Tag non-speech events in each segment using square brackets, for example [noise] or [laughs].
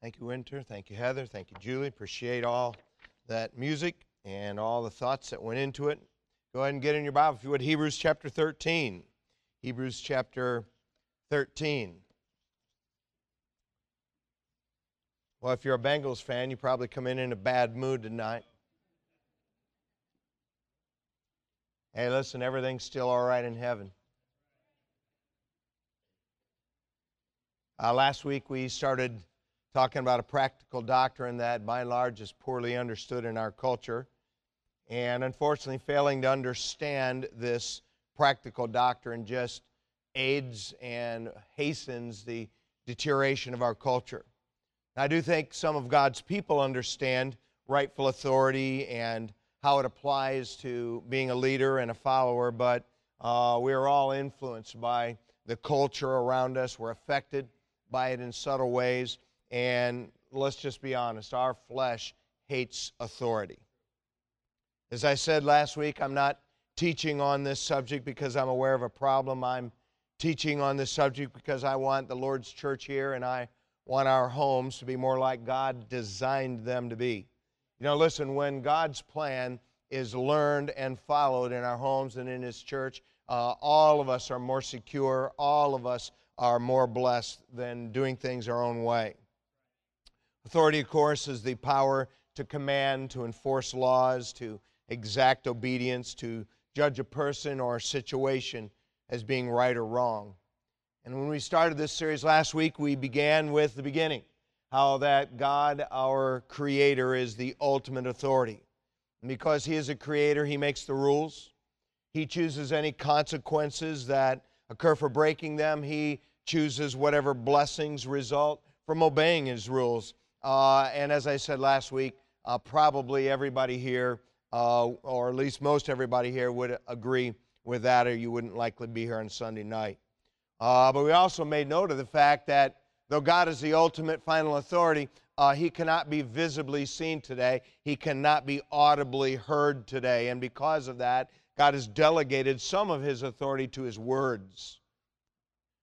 Thank you, Winter. Thank you, Heather. Thank you, Julie. Appreciate all that music and all the thoughts that went into it. Go ahead and get in your Bible, if you would, Hebrews chapter 13. Hebrews chapter 13. Well, if you're a Bengals fan, you probably come in in a bad mood tonight. Hey, listen, everything's still all right in heaven. Uh, last week we started talking about a practical doctrine that, by and large, is poorly understood in our culture. And unfortunately, failing to understand this practical doctrine just aids and hastens the deterioration of our culture. I do think some of God's people understand rightful authority and how it applies to being a leader and a follower, but uh, we are all influenced by the culture around us. We're affected by it in subtle ways. And let's just be honest our flesh hates authority. As I said last week, I'm not teaching on this subject because I'm aware of a problem. I'm teaching on this subject because I want the Lord's church here and I want our homes to be more like God designed them to be. You know, listen, when God's plan is learned and followed in our homes and in His church, uh, all of us are more secure. All of us are more blessed than doing things our own way. Authority, of course, is the power to command, to enforce laws, to exact obedience, to judge a person or a situation as being right or wrong. And when we started this series last week, we began with the beginning how that God, our Creator, is the ultimate authority. And because He is a Creator, He makes the rules. He chooses any consequences that occur for breaking them. He chooses whatever blessings result from obeying His rules. Uh, and as I said last week, uh, probably everybody here, uh, or at least most everybody here, would agree with that, or you wouldn't likely be here on Sunday night. Uh, but we also made note of the fact that though God is the ultimate final authority, uh, He cannot be visibly seen today. He cannot be audibly heard today. And because of that, God has delegated some of His authority to His words.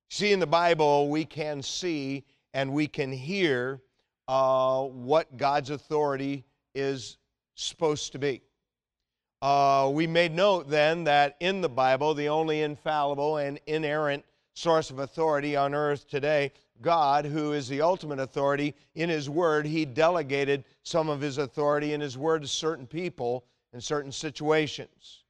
See, in the Bible, we can see and we can hear uh, what God's authority is supposed to be. Uh, we made note then that in the Bible, the only infallible and inerrant source of authority on earth today, God, who is the ultimate authority, in His Word, He delegated some of His authority in His Word to certain people in certain situations.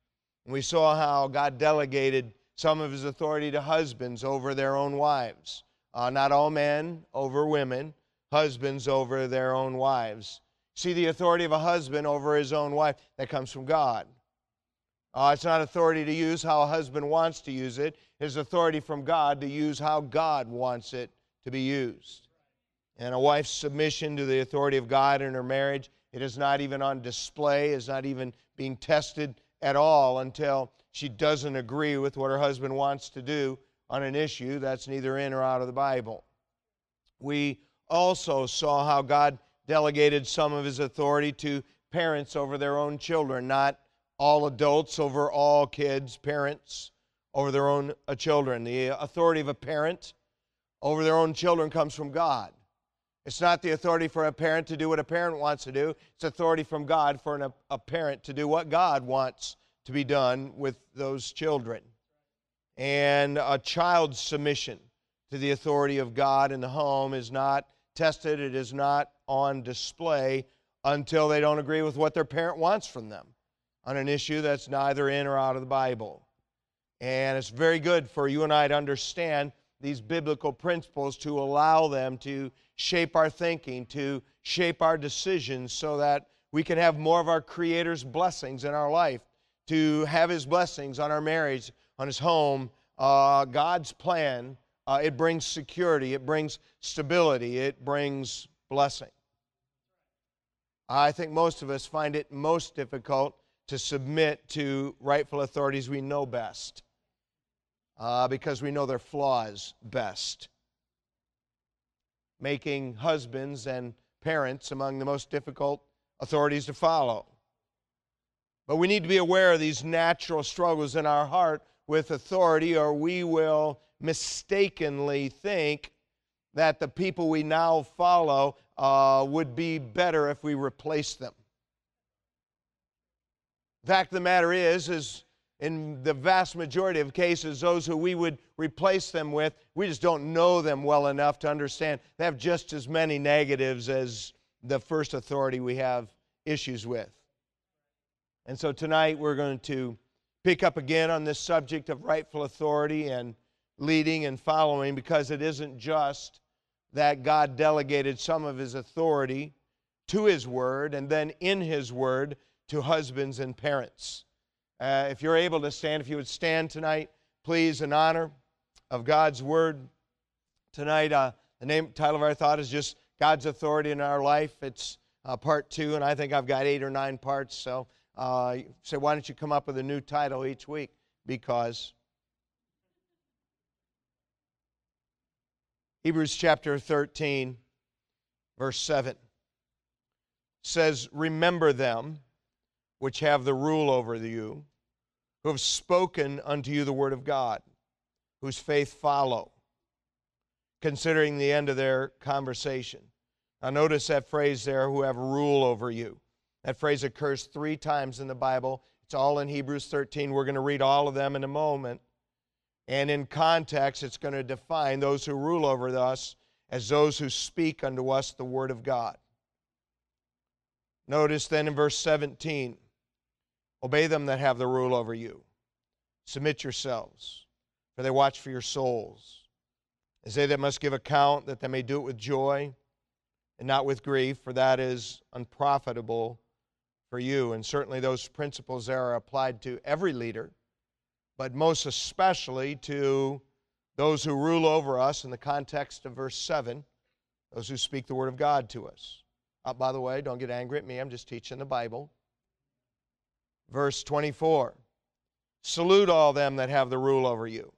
And we saw how God delegated some of His authority to husbands over their own wives. Uh, not all men over women, husbands over their own wives. See, the authority of a husband over his own wife, that comes from God. Uh, it's not authority to use how a husband wants to use it. It's authority from God to use how God wants it to be used. And a wife's submission to the authority of God in her marriage, it is not even on display, is not even being tested at all until she doesn't agree with what her husband wants to do on an issue that's neither in or out of the Bible. We also saw how God delegated some of his authority to parents over their own children, not all adults over all kids, parents over their own uh, children. The authority of a parent over their own children comes from God. It's not the authority for a parent to do what a parent wants to do. It's authority from God for an, a parent to do what God wants to be done with those children. And a child's submission to the authority of God in the home is not tested, it is not on display until they don't agree with what their parent wants from them on an issue that's neither in or out of the Bible. And it's very good for you and I to understand these biblical principles to allow them to shape our thinking, to shape our decisions so that we can have more of our Creator's blessings in our life, to have His blessings on our marriage, on His home, uh, God's plan uh, it brings security, it brings stability, it brings blessing. I think most of us find it most difficult to submit to rightful authorities we know best uh, because we know their flaws best. Making husbands and parents among the most difficult authorities to follow. But we need to be aware of these natural struggles in our heart with authority, or we will mistakenly think that the people we now follow uh, would be better if we replaced them. The fact of the matter is, is in the vast majority of cases, those who we would replace them with, we just don't know them well enough to understand they have just as many negatives as the first authority we have issues with. And so tonight we're going to pick up again on this subject of rightful authority and leading and following because it isn't just that God delegated some of his authority to his word and then in his word to husbands and parents. Uh, if you're able to stand, if you would stand tonight, please, in honor of God's word tonight. Uh, the name title of our thought is just God's authority in our life. It's uh, part two, and I think I've got eight or nine parts. So, uh, so why don't you come up with a new title each week? Because Hebrews chapter 13, verse 7 says, Remember them which have the rule over you, who have spoken unto you the word of God, whose faith follow, considering the end of their conversation. Now, notice that phrase there, who have rule over you. That phrase occurs three times in the Bible. It's all in Hebrews 13. We're going to read all of them in a moment. And in context, it's going to define those who rule over us as those who speak unto us the word of God. Notice then in verse 17 Obey them that have the rule over you. Submit yourselves, for they watch for your souls. As they that must give account, that they may do it with joy and not with grief, for that is unprofitable for you. And certainly those principles there are applied to every leader, but most especially to those who rule over us in the context of verse 7, those who speak the word of God to us. Uh, by the way, don't get angry at me, I'm just teaching the Bible. Verse 24 Salute all them that have the rule over you.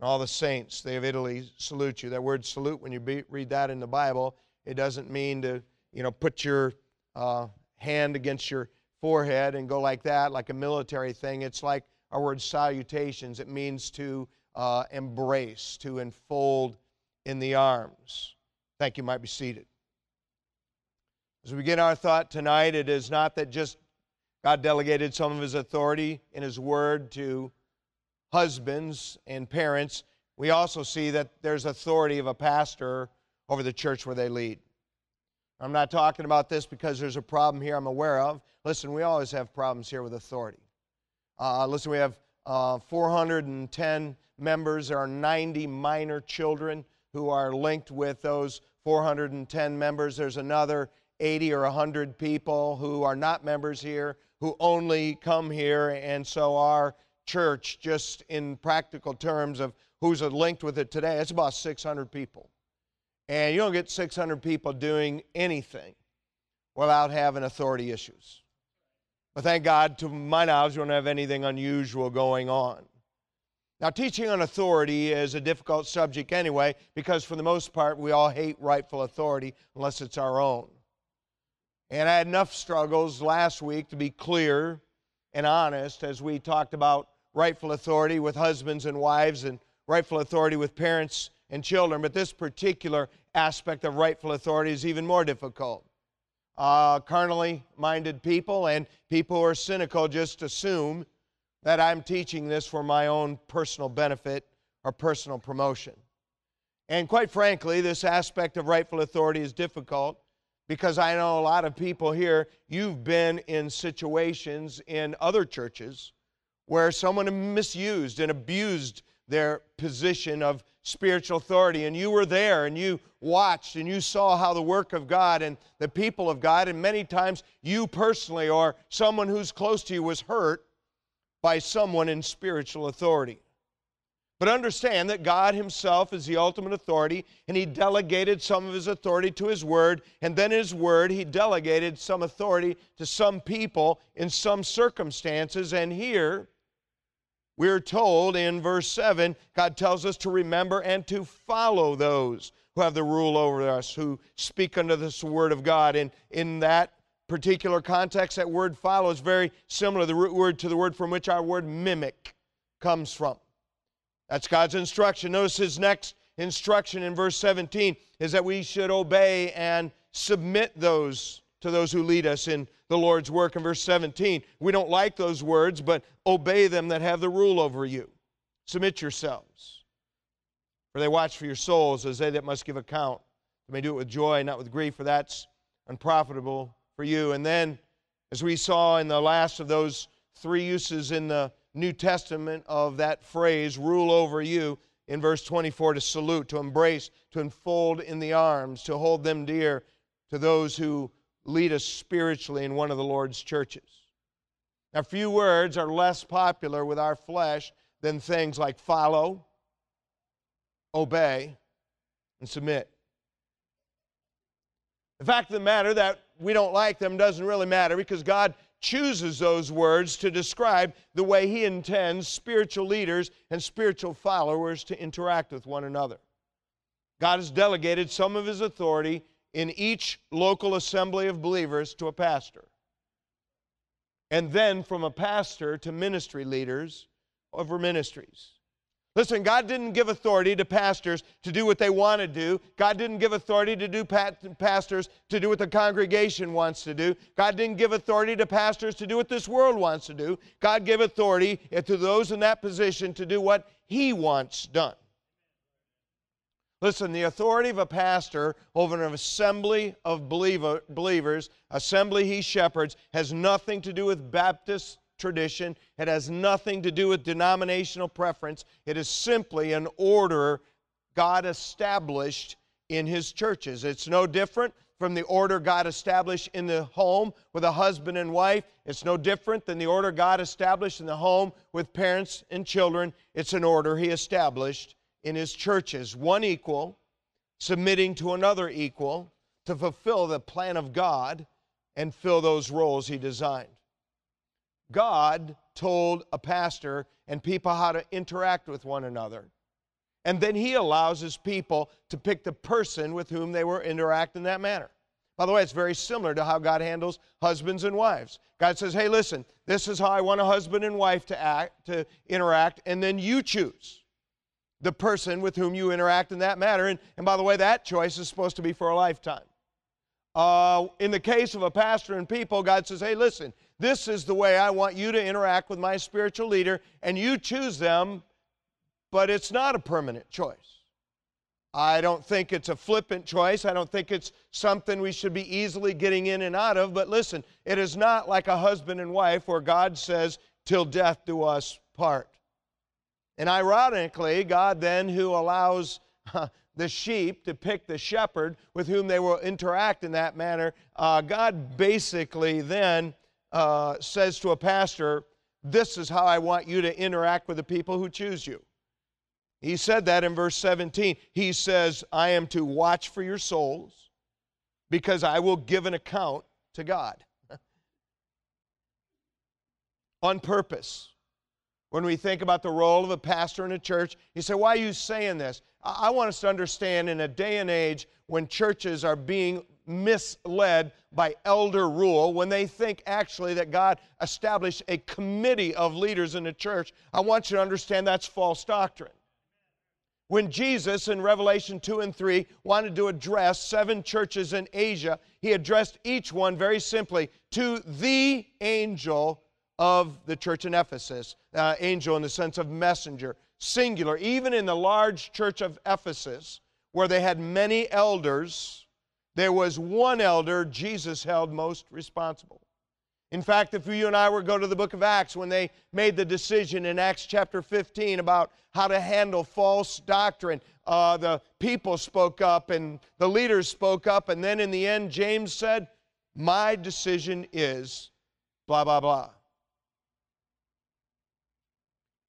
all the saints, they of Italy, salute you. That word salute, when you be, read that in the Bible, it doesn't mean to, you know, put your uh, hand against your forehead and go like that, like a military thing. It's like our word salutations. It means to uh, embrace, to enfold in the arms. Thank you. Might be seated. As we begin our thought tonight, it is not that just God delegated some of his authority in his word to husbands and parents. We also see that there's authority of a pastor over the church where they lead. I'm not talking about this because there's a problem here I'm aware of. Listen, we always have problems here with authority. Uh, listen, we have uh, 410 members. There are 90 minor children who are linked with those 410 members. There's another 80 or 100 people who are not members here who only come here. And so our church, just in practical terms of who's linked with it today, it's about 600 people. And you don't get 600 people doing anything without having authority issues. But thank God, to my knowledge, we don't have anything unusual going on. Now, teaching on authority is a difficult subject anyway, because for the most part, we all hate rightful authority unless it's our own. And I had enough struggles last week to be clear and honest as we talked about rightful authority with husbands and wives and rightful authority with parents and children. But this particular aspect of rightful authority is even more difficult. Uh, carnally minded people and people who are cynical just assume that I'm teaching this for my own personal benefit or personal promotion. And quite frankly, this aspect of rightful authority is difficult because I know a lot of people here, you've been in situations in other churches where someone misused and abused their position of spiritual authority. And you were there and you watched and you saw how the work of God and the people of God, and many times you personally or someone who's close to you was hurt by someone in spiritual authority. But understand that God Himself is the ultimate authority, and He delegated some of His authority to His Word, and then His Word, He delegated some authority to some people in some circumstances. And here, we're told in verse 7, God tells us to remember and to follow those who have the rule over us, who speak unto this Word of God. And in that particular context, that word follow is very similar the root word to the word from which our word mimic comes from. That's God's instruction. Notice his next instruction in verse 17 is that we should obey and submit those to those who lead us in the Lord's work. In verse 17, we don't like those words, but obey them that have the rule over you. Submit yourselves. For they watch for your souls as they that must give account. You may do it with joy, not with grief, for that's unprofitable for you. And then, as we saw in the last of those three uses in the New Testament of that phrase, rule over you, in verse 24, to salute, to embrace, to enfold in the arms, to hold them dear to those who lead us spiritually in one of the Lord's churches. Now, few words are less popular with our flesh than things like follow, obey, and submit. The fact of the matter that we don't like them doesn't really matter because God chooses those words to describe the way He intends spiritual leaders and spiritual followers to interact with one another. God has delegated some of His authority in each local assembly of believers to a pastor. And then from a pastor to ministry leaders over ministries. Listen, God didn't give authority to pastors to do what they want to do. God didn't give authority to do pastors to do what the congregation wants to do. God didn't give authority to pastors to do what this world wants to do. God gave authority to those in that position to do what He wants done. Listen, the authority of a pastor over an assembly of believer, believers, assembly he shepherds, has nothing to do with Baptist tradition. It has nothing to do with denominational preference. It is simply an order God established in his churches. It's no different from the order God established in the home with a husband and wife. It's no different than the order God established in the home with parents and children. It's an order he established in his churches, one equal, submitting to another equal to fulfill the plan of God and fill those roles he designed. God told a pastor and people how to interact with one another. And then he allows his people to pick the person with whom they will interact in that manner. By the way, it's very similar to how God handles husbands and wives. God says, "Hey, listen, this is how I want a husband and wife to act, to interact, and then you choose the person with whom you interact in that matter. And, and by the way, that choice is supposed to be for a lifetime. Uh, in the case of a pastor and people, God says, hey, listen, this is the way I want you to interact with my spiritual leader, and you choose them, but it's not a permanent choice. I don't think it's a flippant choice. I don't think it's something we should be easily getting in and out of. But listen, it is not like a husband and wife where God says, till death do us part. And ironically, God then, who allows the sheep to pick the shepherd with whom they will interact in that manner, uh, God basically then uh, says to a pastor, This is how I want you to interact with the people who choose you. He said that in verse 17. He says, I am to watch for your souls because I will give an account to God. [laughs] On purpose when we think about the role of a pastor in a church. You say, why are you saying this? I want us to understand in a day and age when churches are being misled by elder rule, when they think actually that God established a committee of leaders in the church, I want you to understand that's false doctrine. When Jesus in Revelation 2 and 3 wanted to address seven churches in Asia, he addressed each one very simply to the angel of the church in Ephesus. Uh, angel in the sense of messenger, singular. Even in the large church of Ephesus, where they had many elders, there was one elder Jesus held most responsible. In fact, if you and I were to go to the book of Acts, when they made the decision in Acts chapter 15 about how to handle false doctrine, uh, the people spoke up and the leaders spoke up, and then in the end, James said, My decision is blah, blah, blah.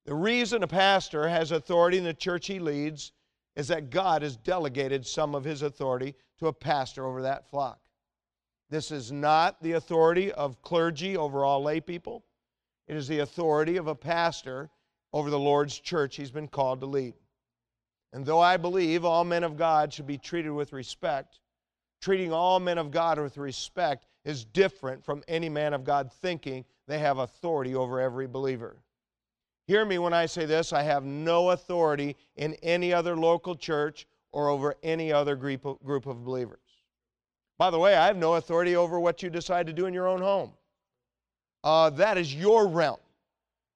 The reason a pastor has authority in the church he leads is that God has delegated some of his authority to a pastor over that flock. This is not the authority of clergy over all lay people. It is the authority of a pastor over the Lord's church he's been called to lead. And though I believe all men of God should be treated with respect, treating all men of God with respect is different from any man of God thinking they have authority over every believer. Hear me when I say this I have no authority in any other local church or over any other group of, group of believers. By the way, I have no authority over what you decide to do in your own home. Uh, that is your realm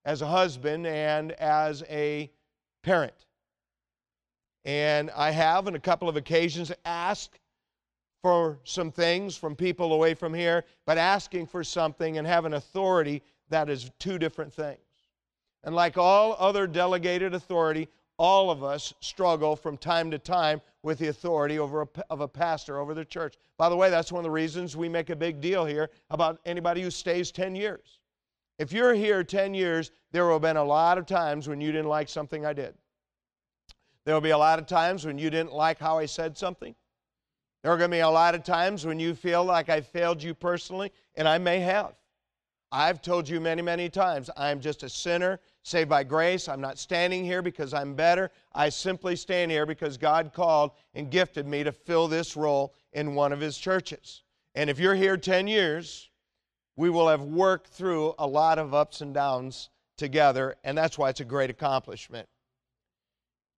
as a husband and as a parent. And I have, on a couple of occasions, asked for some things from people away from here, but asking for something and having authority, that is two different things. And like all other delegated authority, all of us struggle from time to time with the authority over a, of a pastor over the church. By the way, that's one of the reasons we make a big deal here about anybody who stays 10 years. If you're here 10 years, there will have been a lot of times when you didn't like something I did. There will be a lot of times when you didn't like how I said something. There are going to be a lot of times when you feel like I failed you personally, and I may have. I've told you many, many times, I'm just a sinner saved by grace. I'm not standing here because I'm better. I simply stand here because God called and gifted me to fill this role in one of His churches. And if you're here 10 years, we will have worked through a lot of ups and downs together, and that's why it's a great accomplishment.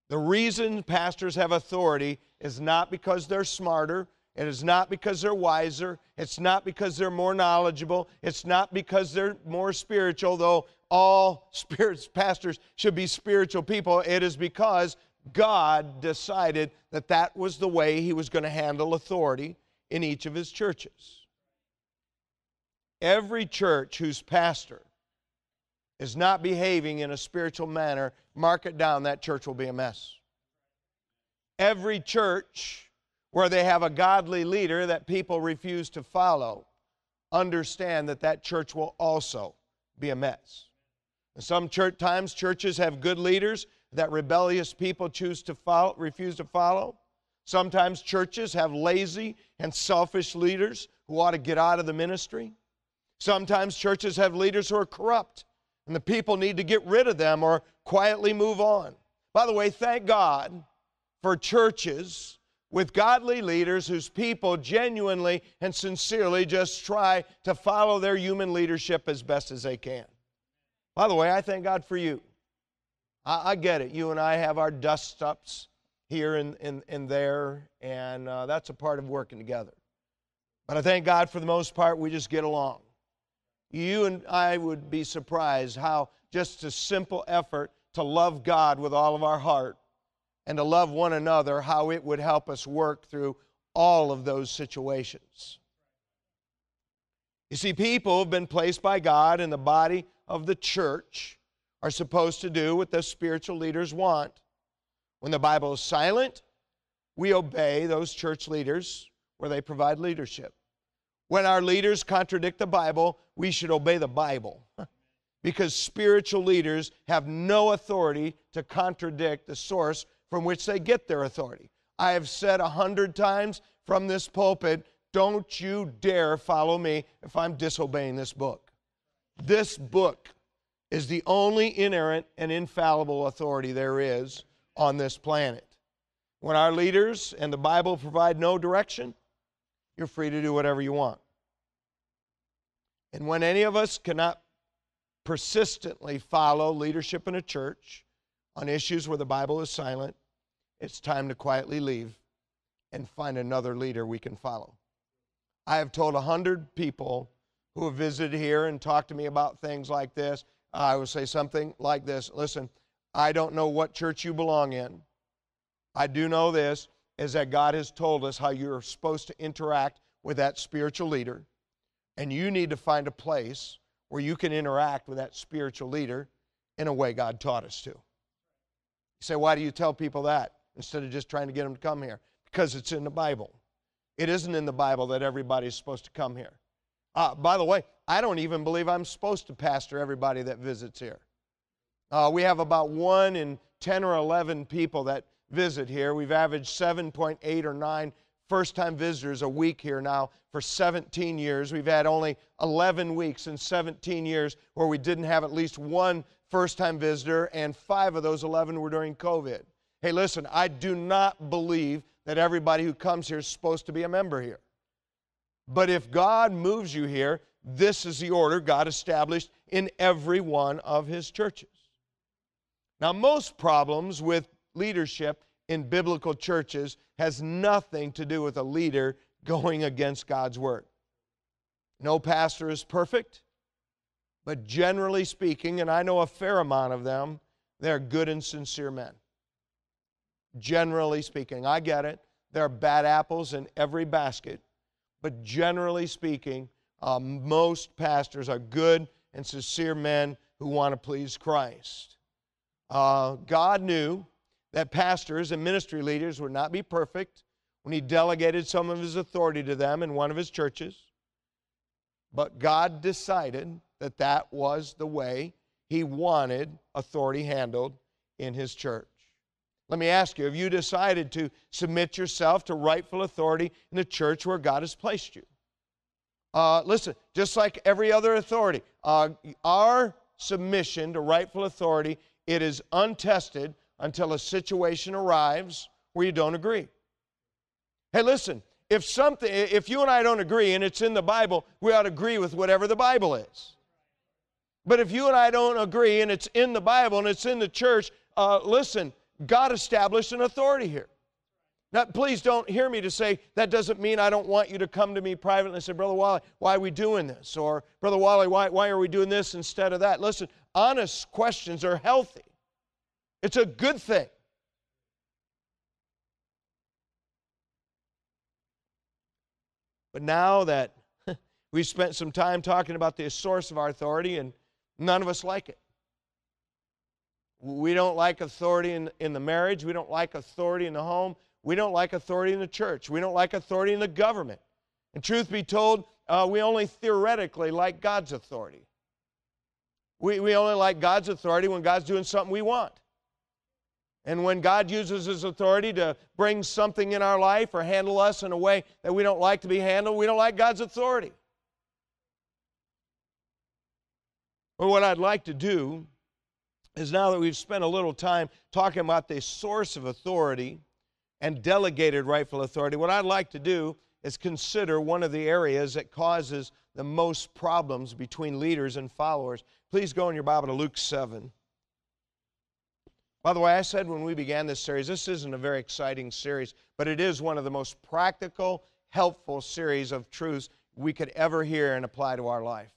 The reason pastors have authority is not because they're smarter. It is not because they're wiser. It's not because they're more knowledgeable. It's not because they're more spiritual, though all spirits, pastors should be spiritual people. It is because God decided that that was the way He was going to handle authority in each of His churches. Every church whose pastor is not behaving in a spiritual manner, mark it down, that church will be a mess. Every church where they have a godly leader that people refuse to follow, understand that that church will also be a mess. Some church times churches have good leaders that rebellious people choose to follow, refuse to follow. Sometimes churches have lazy and selfish leaders who ought to get out of the ministry. Sometimes churches have leaders who are corrupt and the people need to get rid of them or quietly move on. By the way, thank God for churches with godly leaders whose people genuinely and sincerely just try to follow their human leadership as best as they can. By the way, I thank God for you. I, I get it. You and I have our dust ups here and, and, and there, and uh, that's a part of working together. But I thank God for the most part, we just get along. You and I would be surprised how just a simple effort to love God with all of our heart and to love one another, how it would help us work through all of those situations. You see, people have been placed by God in the body of the church are supposed to do what the spiritual leaders want. When the Bible is silent, we obey those church leaders where they provide leadership. When our leaders contradict the Bible, we should obey the Bible. [laughs] because spiritual leaders have no authority to contradict the source from which they get their authority. I have said a hundred times from this pulpit, don't you dare follow me if I'm disobeying this book. This book is the only inerrant and infallible authority there is on this planet. When our leaders and the Bible provide no direction, you're free to do whatever you want. And when any of us cannot persistently follow leadership in a church on issues where the Bible is silent, it's time to quietly leave and find another leader we can follow. I have told a hundred people who have visited here and talked to me about things like this. I would say something like this Listen, I don't know what church you belong in. I do know this is that God has told us how you're supposed to interact with that spiritual leader. And you need to find a place where you can interact with that spiritual leader in a way God taught us to. You say, why do you tell people that instead of just trying to get them to come here? Because it's in the Bible. It isn't in the Bible that everybody's supposed to come here. Uh, by the way, I don't even believe I'm supposed to pastor everybody that visits here. Uh, we have about one in 10 or 11 people that visit here. We've averaged 7.8 or 9 first time visitors a week here now for 17 years. We've had only 11 weeks in 17 years where we didn't have at least one first time visitor, and five of those 11 were during COVID. Hey, listen, I do not believe that everybody who comes here is supposed to be a member here. But if God moves you here, this is the order God established in every one of His churches. Now, most problems with leadership in biblical churches has nothing to do with a leader going against God's word. No pastor is perfect, but generally speaking, and I know a fair amount of them, they're good and sincere men. Generally speaking, I get it. There are bad apples in every basket, but generally speaking, uh, most pastors are good and sincere men who want to please Christ. Uh, God knew that pastors and ministry leaders would not be perfect when He delegated some of His authority to them in one of His churches. But God decided that that was the way He wanted authority handled in His church. Let me ask you have you decided to submit yourself to rightful authority in the church where God has placed you? Uh, listen, just like every other authority, uh, our submission to rightful authority it is untested until a situation arrives where you don't agree. Hey, listen, if something if you and I don't agree and it's in the Bible, we ought to agree with whatever the Bible is. But if you and I don't agree and it's in the Bible and it's in the church, uh, listen, God established an authority here. Now, please don't hear me to say that doesn't mean I don't want you to come to me privately and say, Brother Wally, why are we doing this? Or, Brother Wally, why, why are we doing this instead of that? Listen, honest questions are healthy, it's a good thing. But now that [laughs] we've spent some time talking about the source of our authority, and none of us like it. We don't like authority in, in the marriage. We don't like authority in the home. We don't like authority in the church. We don't like authority in the government. And truth be told, uh, we only theoretically like God's authority. We, we only like God's authority when God's doing something we want. And when God uses His authority to bring something in our life or handle us in a way that we don't like to be handled, we don't like God's authority. But what I'd like to do is now that we've spent a little time talking about the source of authority and delegated rightful authority, what I'd like to do is consider one of the areas that causes the most problems between leaders and followers. Please go in your Bible to Luke 7. By the way, I said when we began this series, this isn't a very exciting series, but it is one of the most practical, helpful series of truths we could ever hear and apply to our life.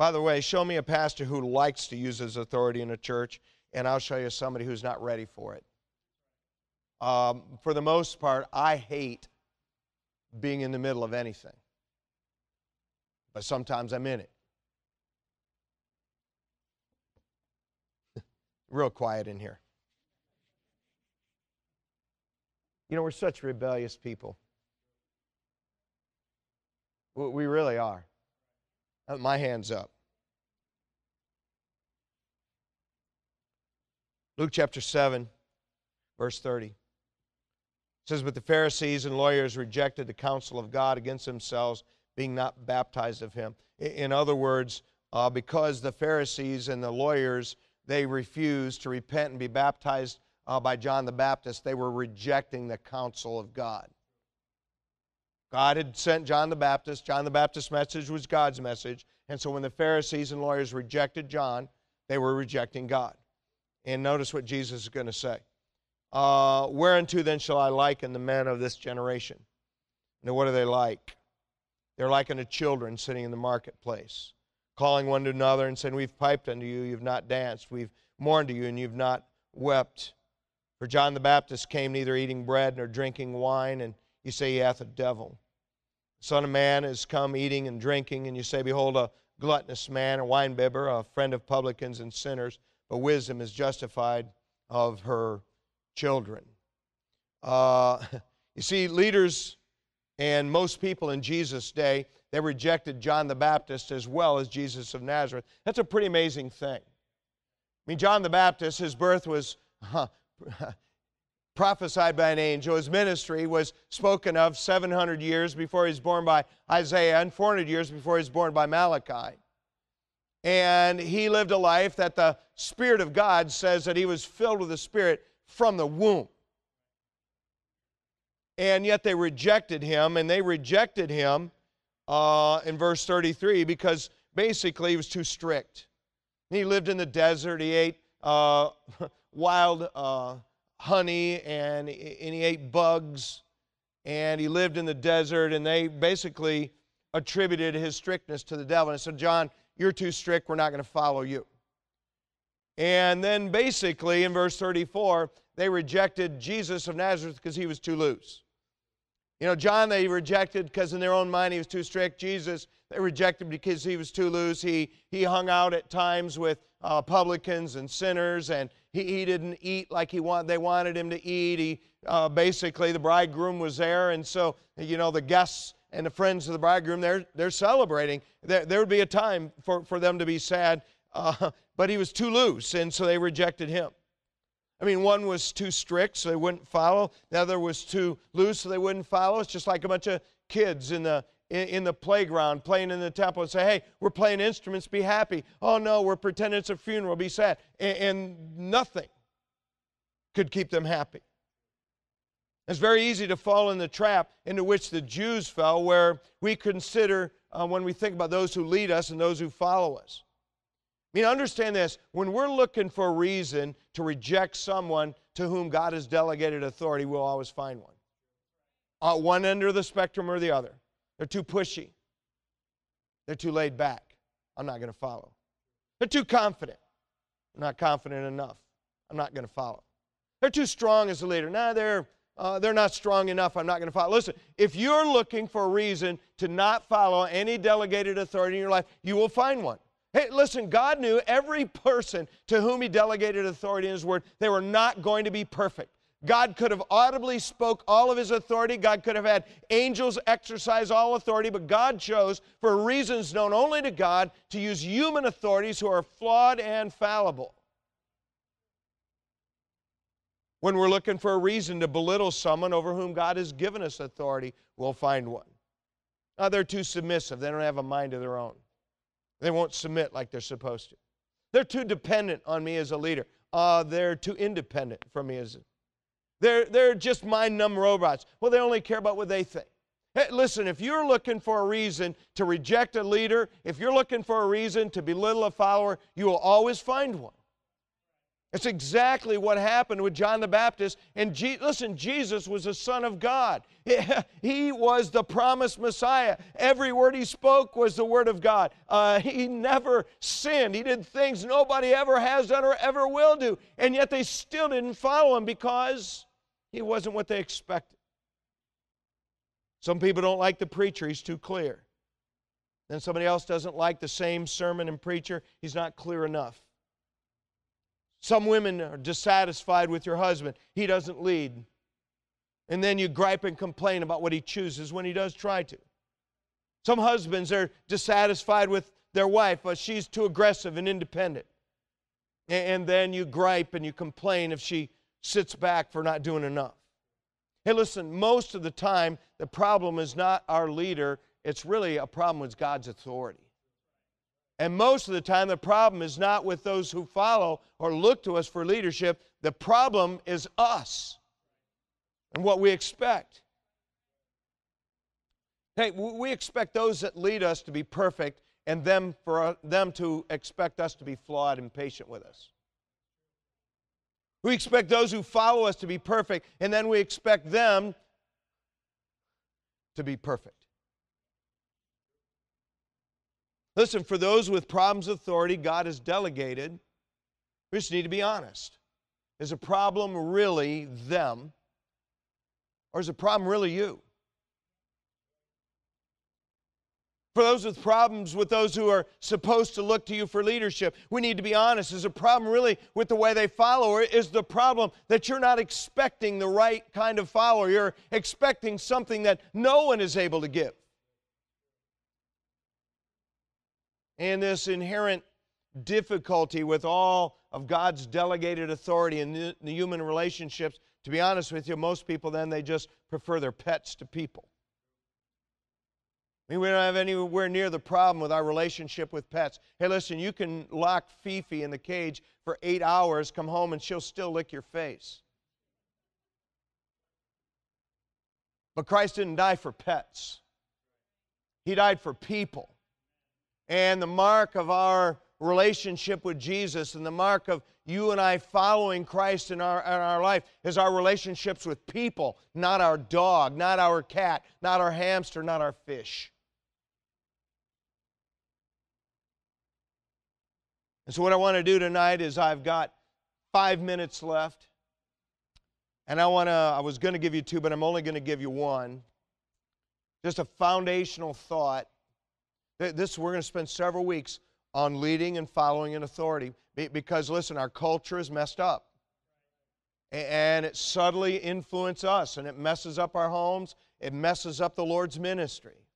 By the way, show me a pastor who likes to use his authority in a church, and I'll show you somebody who's not ready for it. Um, for the most part, I hate being in the middle of anything but sometimes I'm in it. [laughs] Real quiet in here. You know, we're such rebellious people. We really are. Uh, my hand's up. Luke chapter 7, verse 30. It says, But the Pharisees and lawyers rejected the counsel of God against themselves being not baptized of him. In other words, uh, because the Pharisees and the lawyers, they refused to repent and be baptized uh, by John the Baptist, they were rejecting the counsel of God. God had sent John the Baptist. John the Baptist's message was God's message. And so when the Pharisees and lawyers rejected John, they were rejecting God. And notice what Jesus is going to say. Uh, Whereunto then shall I liken the men of this generation? Now, what are they like? They're like unto children sitting in the marketplace, calling one to another and saying, We've piped unto you, you've not danced. We've mourned to you, and you've not wept. For John the Baptist came neither eating bread nor drinking wine, and you say he hath a devil. The Son of Man is come eating and drinking, and you say, Behold, a gluttonous man, a winebibber, a friend of publicans and sinners, but wisdom is justified of her children. Uh, [laughs] you see, leaders and most people in Jesus' day, they rejected John the Baptist as well as Jesus of Nazareth. That's a pretty amazing thing. I mean, John the Baptist, his birth was [laughs] huh, prophesied by an angel. His ministry was spoken of 700 years before he was born by Isaiah and 400 years before he was born by Malachi. And he lived a life that the Spirit of God says that he was filled with the Spirit from the womb and yet they rejected him, and they rejected him uh, in verse 33 because basically he was too strict. He lived in the desert. He ate uh, [laughs] wild uh, honey and, and he ate bugs. And he lived in the desert. And they basically attributed his strictness to the devil. And said, John, you're too strict. We're not going to follow you. And then basically in verse 34, they rejected Jesus of Nazareth because he was too loose. You know, John they rejected because in their own mind he was too strict. Jesus they rejected because he was too loose. He, he hung out at times with uh, publicans and sinners, and he, he didn't eat like he want, they wanted him to eat. He, uh, basically, the bridegroom was there, and so, you know, the guests and the friends of the bridegroom, they're, they're celebrating. There, there would be a time for, for them to be sad, uh, [laughs] but he was too loose, and so they rejected him. I mean, one was too strict, so they wouldn't follow. The other was too loose, so they wouldn't follow. It's just like a bunch of kids in the in, in the playground playing in the temple and say, "Hey, we're playing instruments. Be happy." Oh no, we're pretending it's a funeral. Be sad, and, and nothing could keep them happy. It's very easy to fall in the trap into which the Jews fell, where we consider uh, when we think about those who lead us and those who follow us. I mean, understand this when we're looking for a reason to reject someone to whom God has delegated authority, we'll always find one. At one end of the spectrum or the other. They're too pushy, they're too laid back. I'm not going to follow. They're too confident. I'm not confident enough. I'm not going to follow. They're too strong as a leader. Nah, they're, uh, they're not strong enough. I'm not going to follow. Listen, if you're looking for a reason to not follow any delegated authority in your life, you will find one. Hey, listen, God knew every person to whom He delegated authority in His Word, they were not going to be perfect. God could have audibly spoke all of his authority. God could have had angels exercise all authority, but God chose, for reasons known only to God, to use human authorities who are flawed and fallible. When we're looking for a reason to belittle someone over whom God has given us authority, we'll find one. Now, they're too submissive. They don't have a mind of their own. They won't submit like they're supposed to. They're too dependent on me as a leader. Uh, they're too independent from me as a they're, they're just mind numb robots. Well, they only care about what they think. Hey, listen, if you're looking for a reason to reject a leader, if you're looking for a reason to belittle a follower, you will always find one. It's exactly what happened with John the Baptist. And Je- listen, Jesus was the Son of God. [laughs] He was the promised Messiah. Every word he spoke was the Word of God. Uh, he never sinned. He did things nobody ever has done or ever will do. And yet they still didn't follow him because he wasn't what they expected. Some people don't like the preacher, he's too clear. Then somebody else doesn't like the same sermon and preacher, he's not clear enough. Some women are dissatisfied with your husband, he doesn't lead. And then you gripe and complain about what he chooses when he does try to. Some husbands are dissatisfied with their wife, but she's too aggressive and independent. And then you gripe and you complain if she sits back for not doing enough. Hey, listen, most of the time, the problem is not our leader, it's really a problem with God's authority. And most of the time, the problem is not with those who follow or look to us for leadership. The problem is us and what we expect. Hey, we expect those that lead us to be perfect and them for them to expect us to be flawed and patient with us. We expect those who follow us to be perfect, and then we expect them to be perfect. Listen, for those with problems of authority, God has delegated. We just need to be honest. Is a problem really them, or is the problem really you? For those with problems with those who are supposed to look to you for leadership, we need to be honest. Is a problem really with the way they follow, or is the problem that you're not expecting the right kind of follower? You're expecting something that no one is able to give. And this inherent difficulty with all of God's delegated authority in the, the human relationships, to be honest with you, most people then they just prefer their pets to people. I mean, we don't have anywhere near the problem with our relationship with pets. Hey, listen, you can lock Fifi in the cage for eight hours, come home, and she'll still lick your face. But Christ didn't die for pets. He died for people. And the mark of our relationship with Jesus and the mark of you and I following Christ in our, in our life is our relationships with people, not our dog, not our cat, not our hamster, not our fish. And so, what I want to do tonight is I've got five minutes left. And I want to, I was going to give you two, but I'm only going to give you one. Just a foundational thought. This, we're going to spend several weeks on leading and following in authority because, listen, our culture is messed up. And it subtly influences us and it messes up our homes, it messes up the Lord's ministry.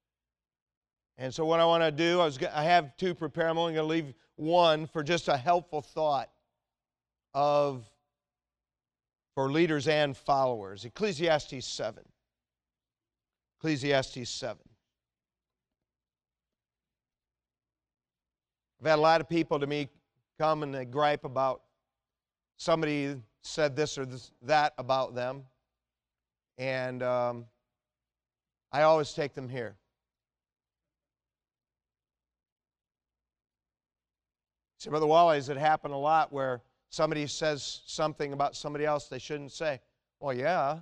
And so, what I want to do, I, was, I have two prepared. I'm only going to leave one for just a helpful thought of for leaders and followers. Ecclesiastes 7. Ecclesiastes 7. I've had a lot of people to me come and they gripe about somebody said this or this, that about them. And um, I always take them here. See, Brother Wally's, it happened a lot where somebody says something about somebody else they shouldn't say. Well, yeah.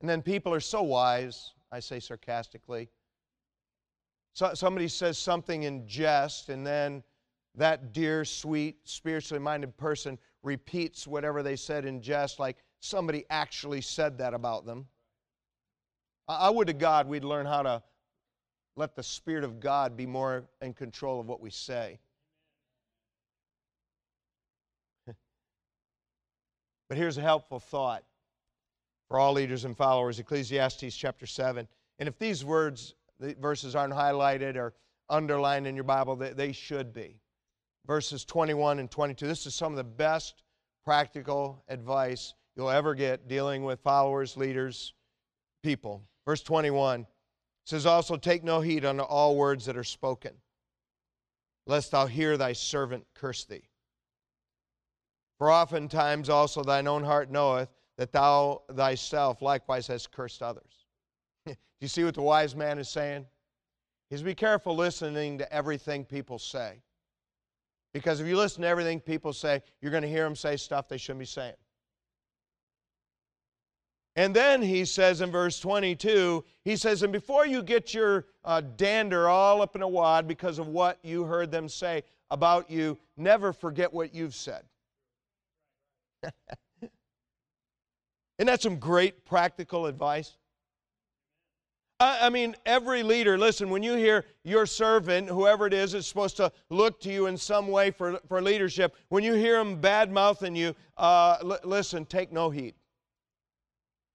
And then people are so wise, I say sarcastically. So, somebody says something in jest, and then that dear, sweet, spiritually minded person repeats whatever they said in jest, like somebody actually said that about them. I, I would to God we'd learn how to let the Spirit of God be more in control of what we say. [laughs] but here's a helpful thought for all leaders and followers Ecclesiastes chapter 7. And if these words, the verses aren't highlighted or underlined in your Bible, they, they should be. Verses 21 and 22. This is some of the best practical advice you'll ever get dealing with followers, leaders, people. Verse 21 says also, Take no heed unto all words that are spoken, lest thou hear thy servant curse thee. For oftentimes also thine own heart knoweth that thou thyself likewise hast cursed others. [laughs] Do you see what the wise man is saying? He's be careful listening to everything people say. Because if you listen to everything people say, you're going to hear them say stuff they shouldn't be saying. And then he says in verse 22, he says, And before you get your uh, dander all up in a wad because of what you heard them say about you, never forget what you've said. [laughs] Isn't that some great practical advice? I, I mean, every leader, listen, when you hear your servant, whoever it is, is supposed to look to you in some way for, for leadership, when you hear them bad mouthing you, uh, l- listen, take no heed.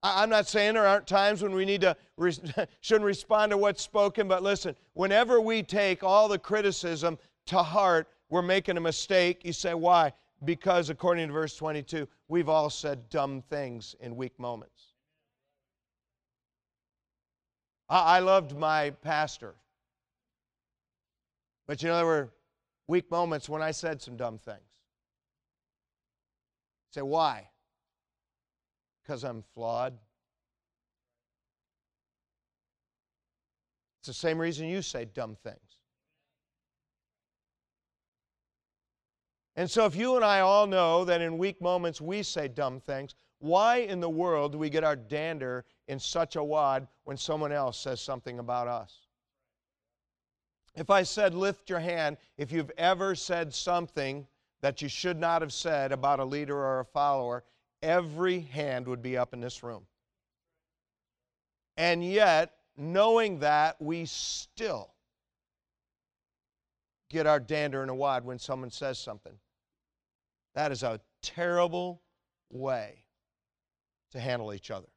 I'm not saying there aren't times when we need to [laughs] shouldn't respond to what's spoken, but listen, whenever we take all the criticism to heart, we're making a mistake. You say, why? Because according to verse 22, we've all said dumb things in weak moments. I loved my pastor. But you know, there were weak moments when I said some dumb things. say, why? Because I'm flawed. It's the same reason you say dumb things. And so, if you and I all know that in weak moments we say dumb things, why in the world do we get our dander in such a wad when someone else says something about us? If I said, lift your hand, if you've ever said something that you should not have said about a leader or a follower, every hand would be up in this room. And yet, knowing that, we still get our dander in a wad when someone says something. That is a terrible way to handle each other.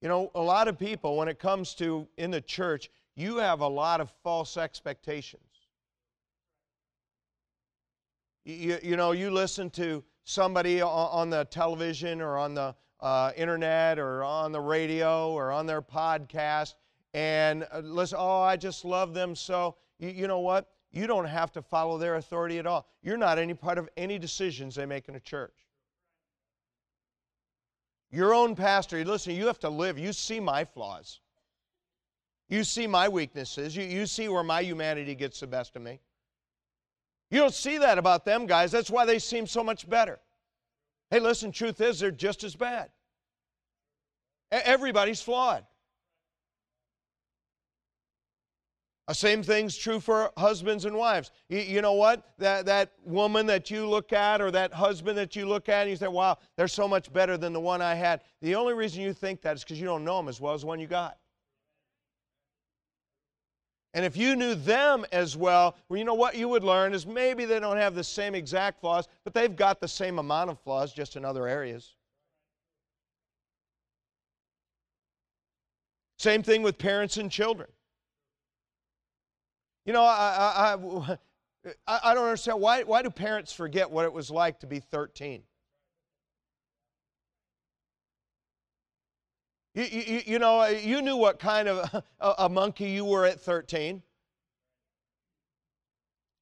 You know, a lot of people, when it comes to in the church, you have a lot of false expectations. You, you know, you listen to somebody on the television or on the uh, internet or on the radio or on their podcast and uh, listen, oh, I just love them so. You, you know what? You don't have to follow their authority at all. You're not any part of any decisions they make in a church. Your own pastor, listen, you have to live. You see my flaws. You see my weaknesses. You, you see where my humanity gets the best of me. You don't see that about them guys. That's why they seem so much better. Hey, listen, truth is, they're just as bad. Everybody's flawed. The uh, same thing's true for husbands and wives. You, you, know what? That, that woman that you look at or that husband that you look at and you say, wow, they're so much better than the one I had. The only reason you think that is because you don't know them as well as the one you got. And if you knew them as well, well, you know what you would learn is maybe they don't have the same exact flaws, but they've got the same amount of flaws just in other areas. Same thing with parents and children. You know, I, I, I, I don't understand. Why, why do parents forget what it was like to be 13? You, you, you know, you knew what kind of [laughs] a, a monkey you were at 13.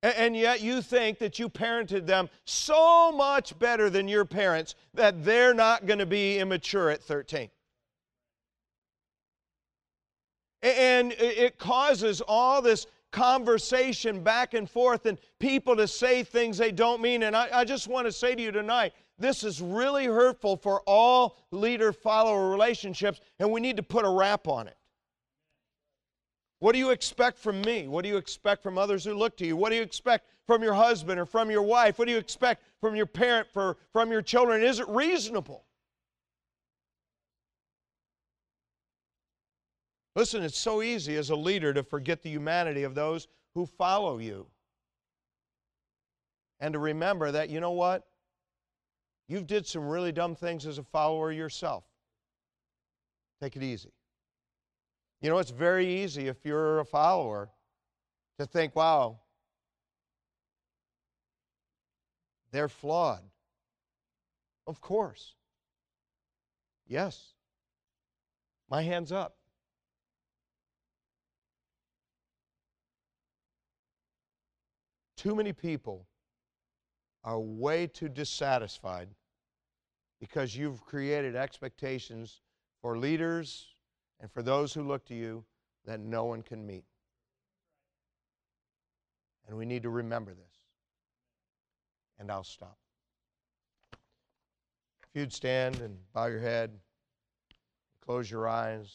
And yet you think that you parented them so much better than your parents that they're not going to be immature at 13. And it causes all this conversation back and forth and people to say things they don't mean. And I, I just want to say to you tonight this is really hurtful for all leader follower relationships, and we need to put a wrap on it. What do you expect from me? What do you expect from others who look to you? What do you expect from your husband or from your wife? What do you expect from your parent, for, from your children? Is it reasonable? Listen, it's so easy as a leader to forget the humanity of those who follow you. And to remember that, you know what? You've did some really dumb things as a follower yourself. Take it easy. You know, it's very easy if you're a follower to think, wow, they're flawed. Of course. Yes. My hand's up. Too many people are way too dissatisfied because you've created expectations for leaders and for those who look to you that no one can meet. And we need to remember this. And I'll stop. If you'd stand and bow your head, close your eyes.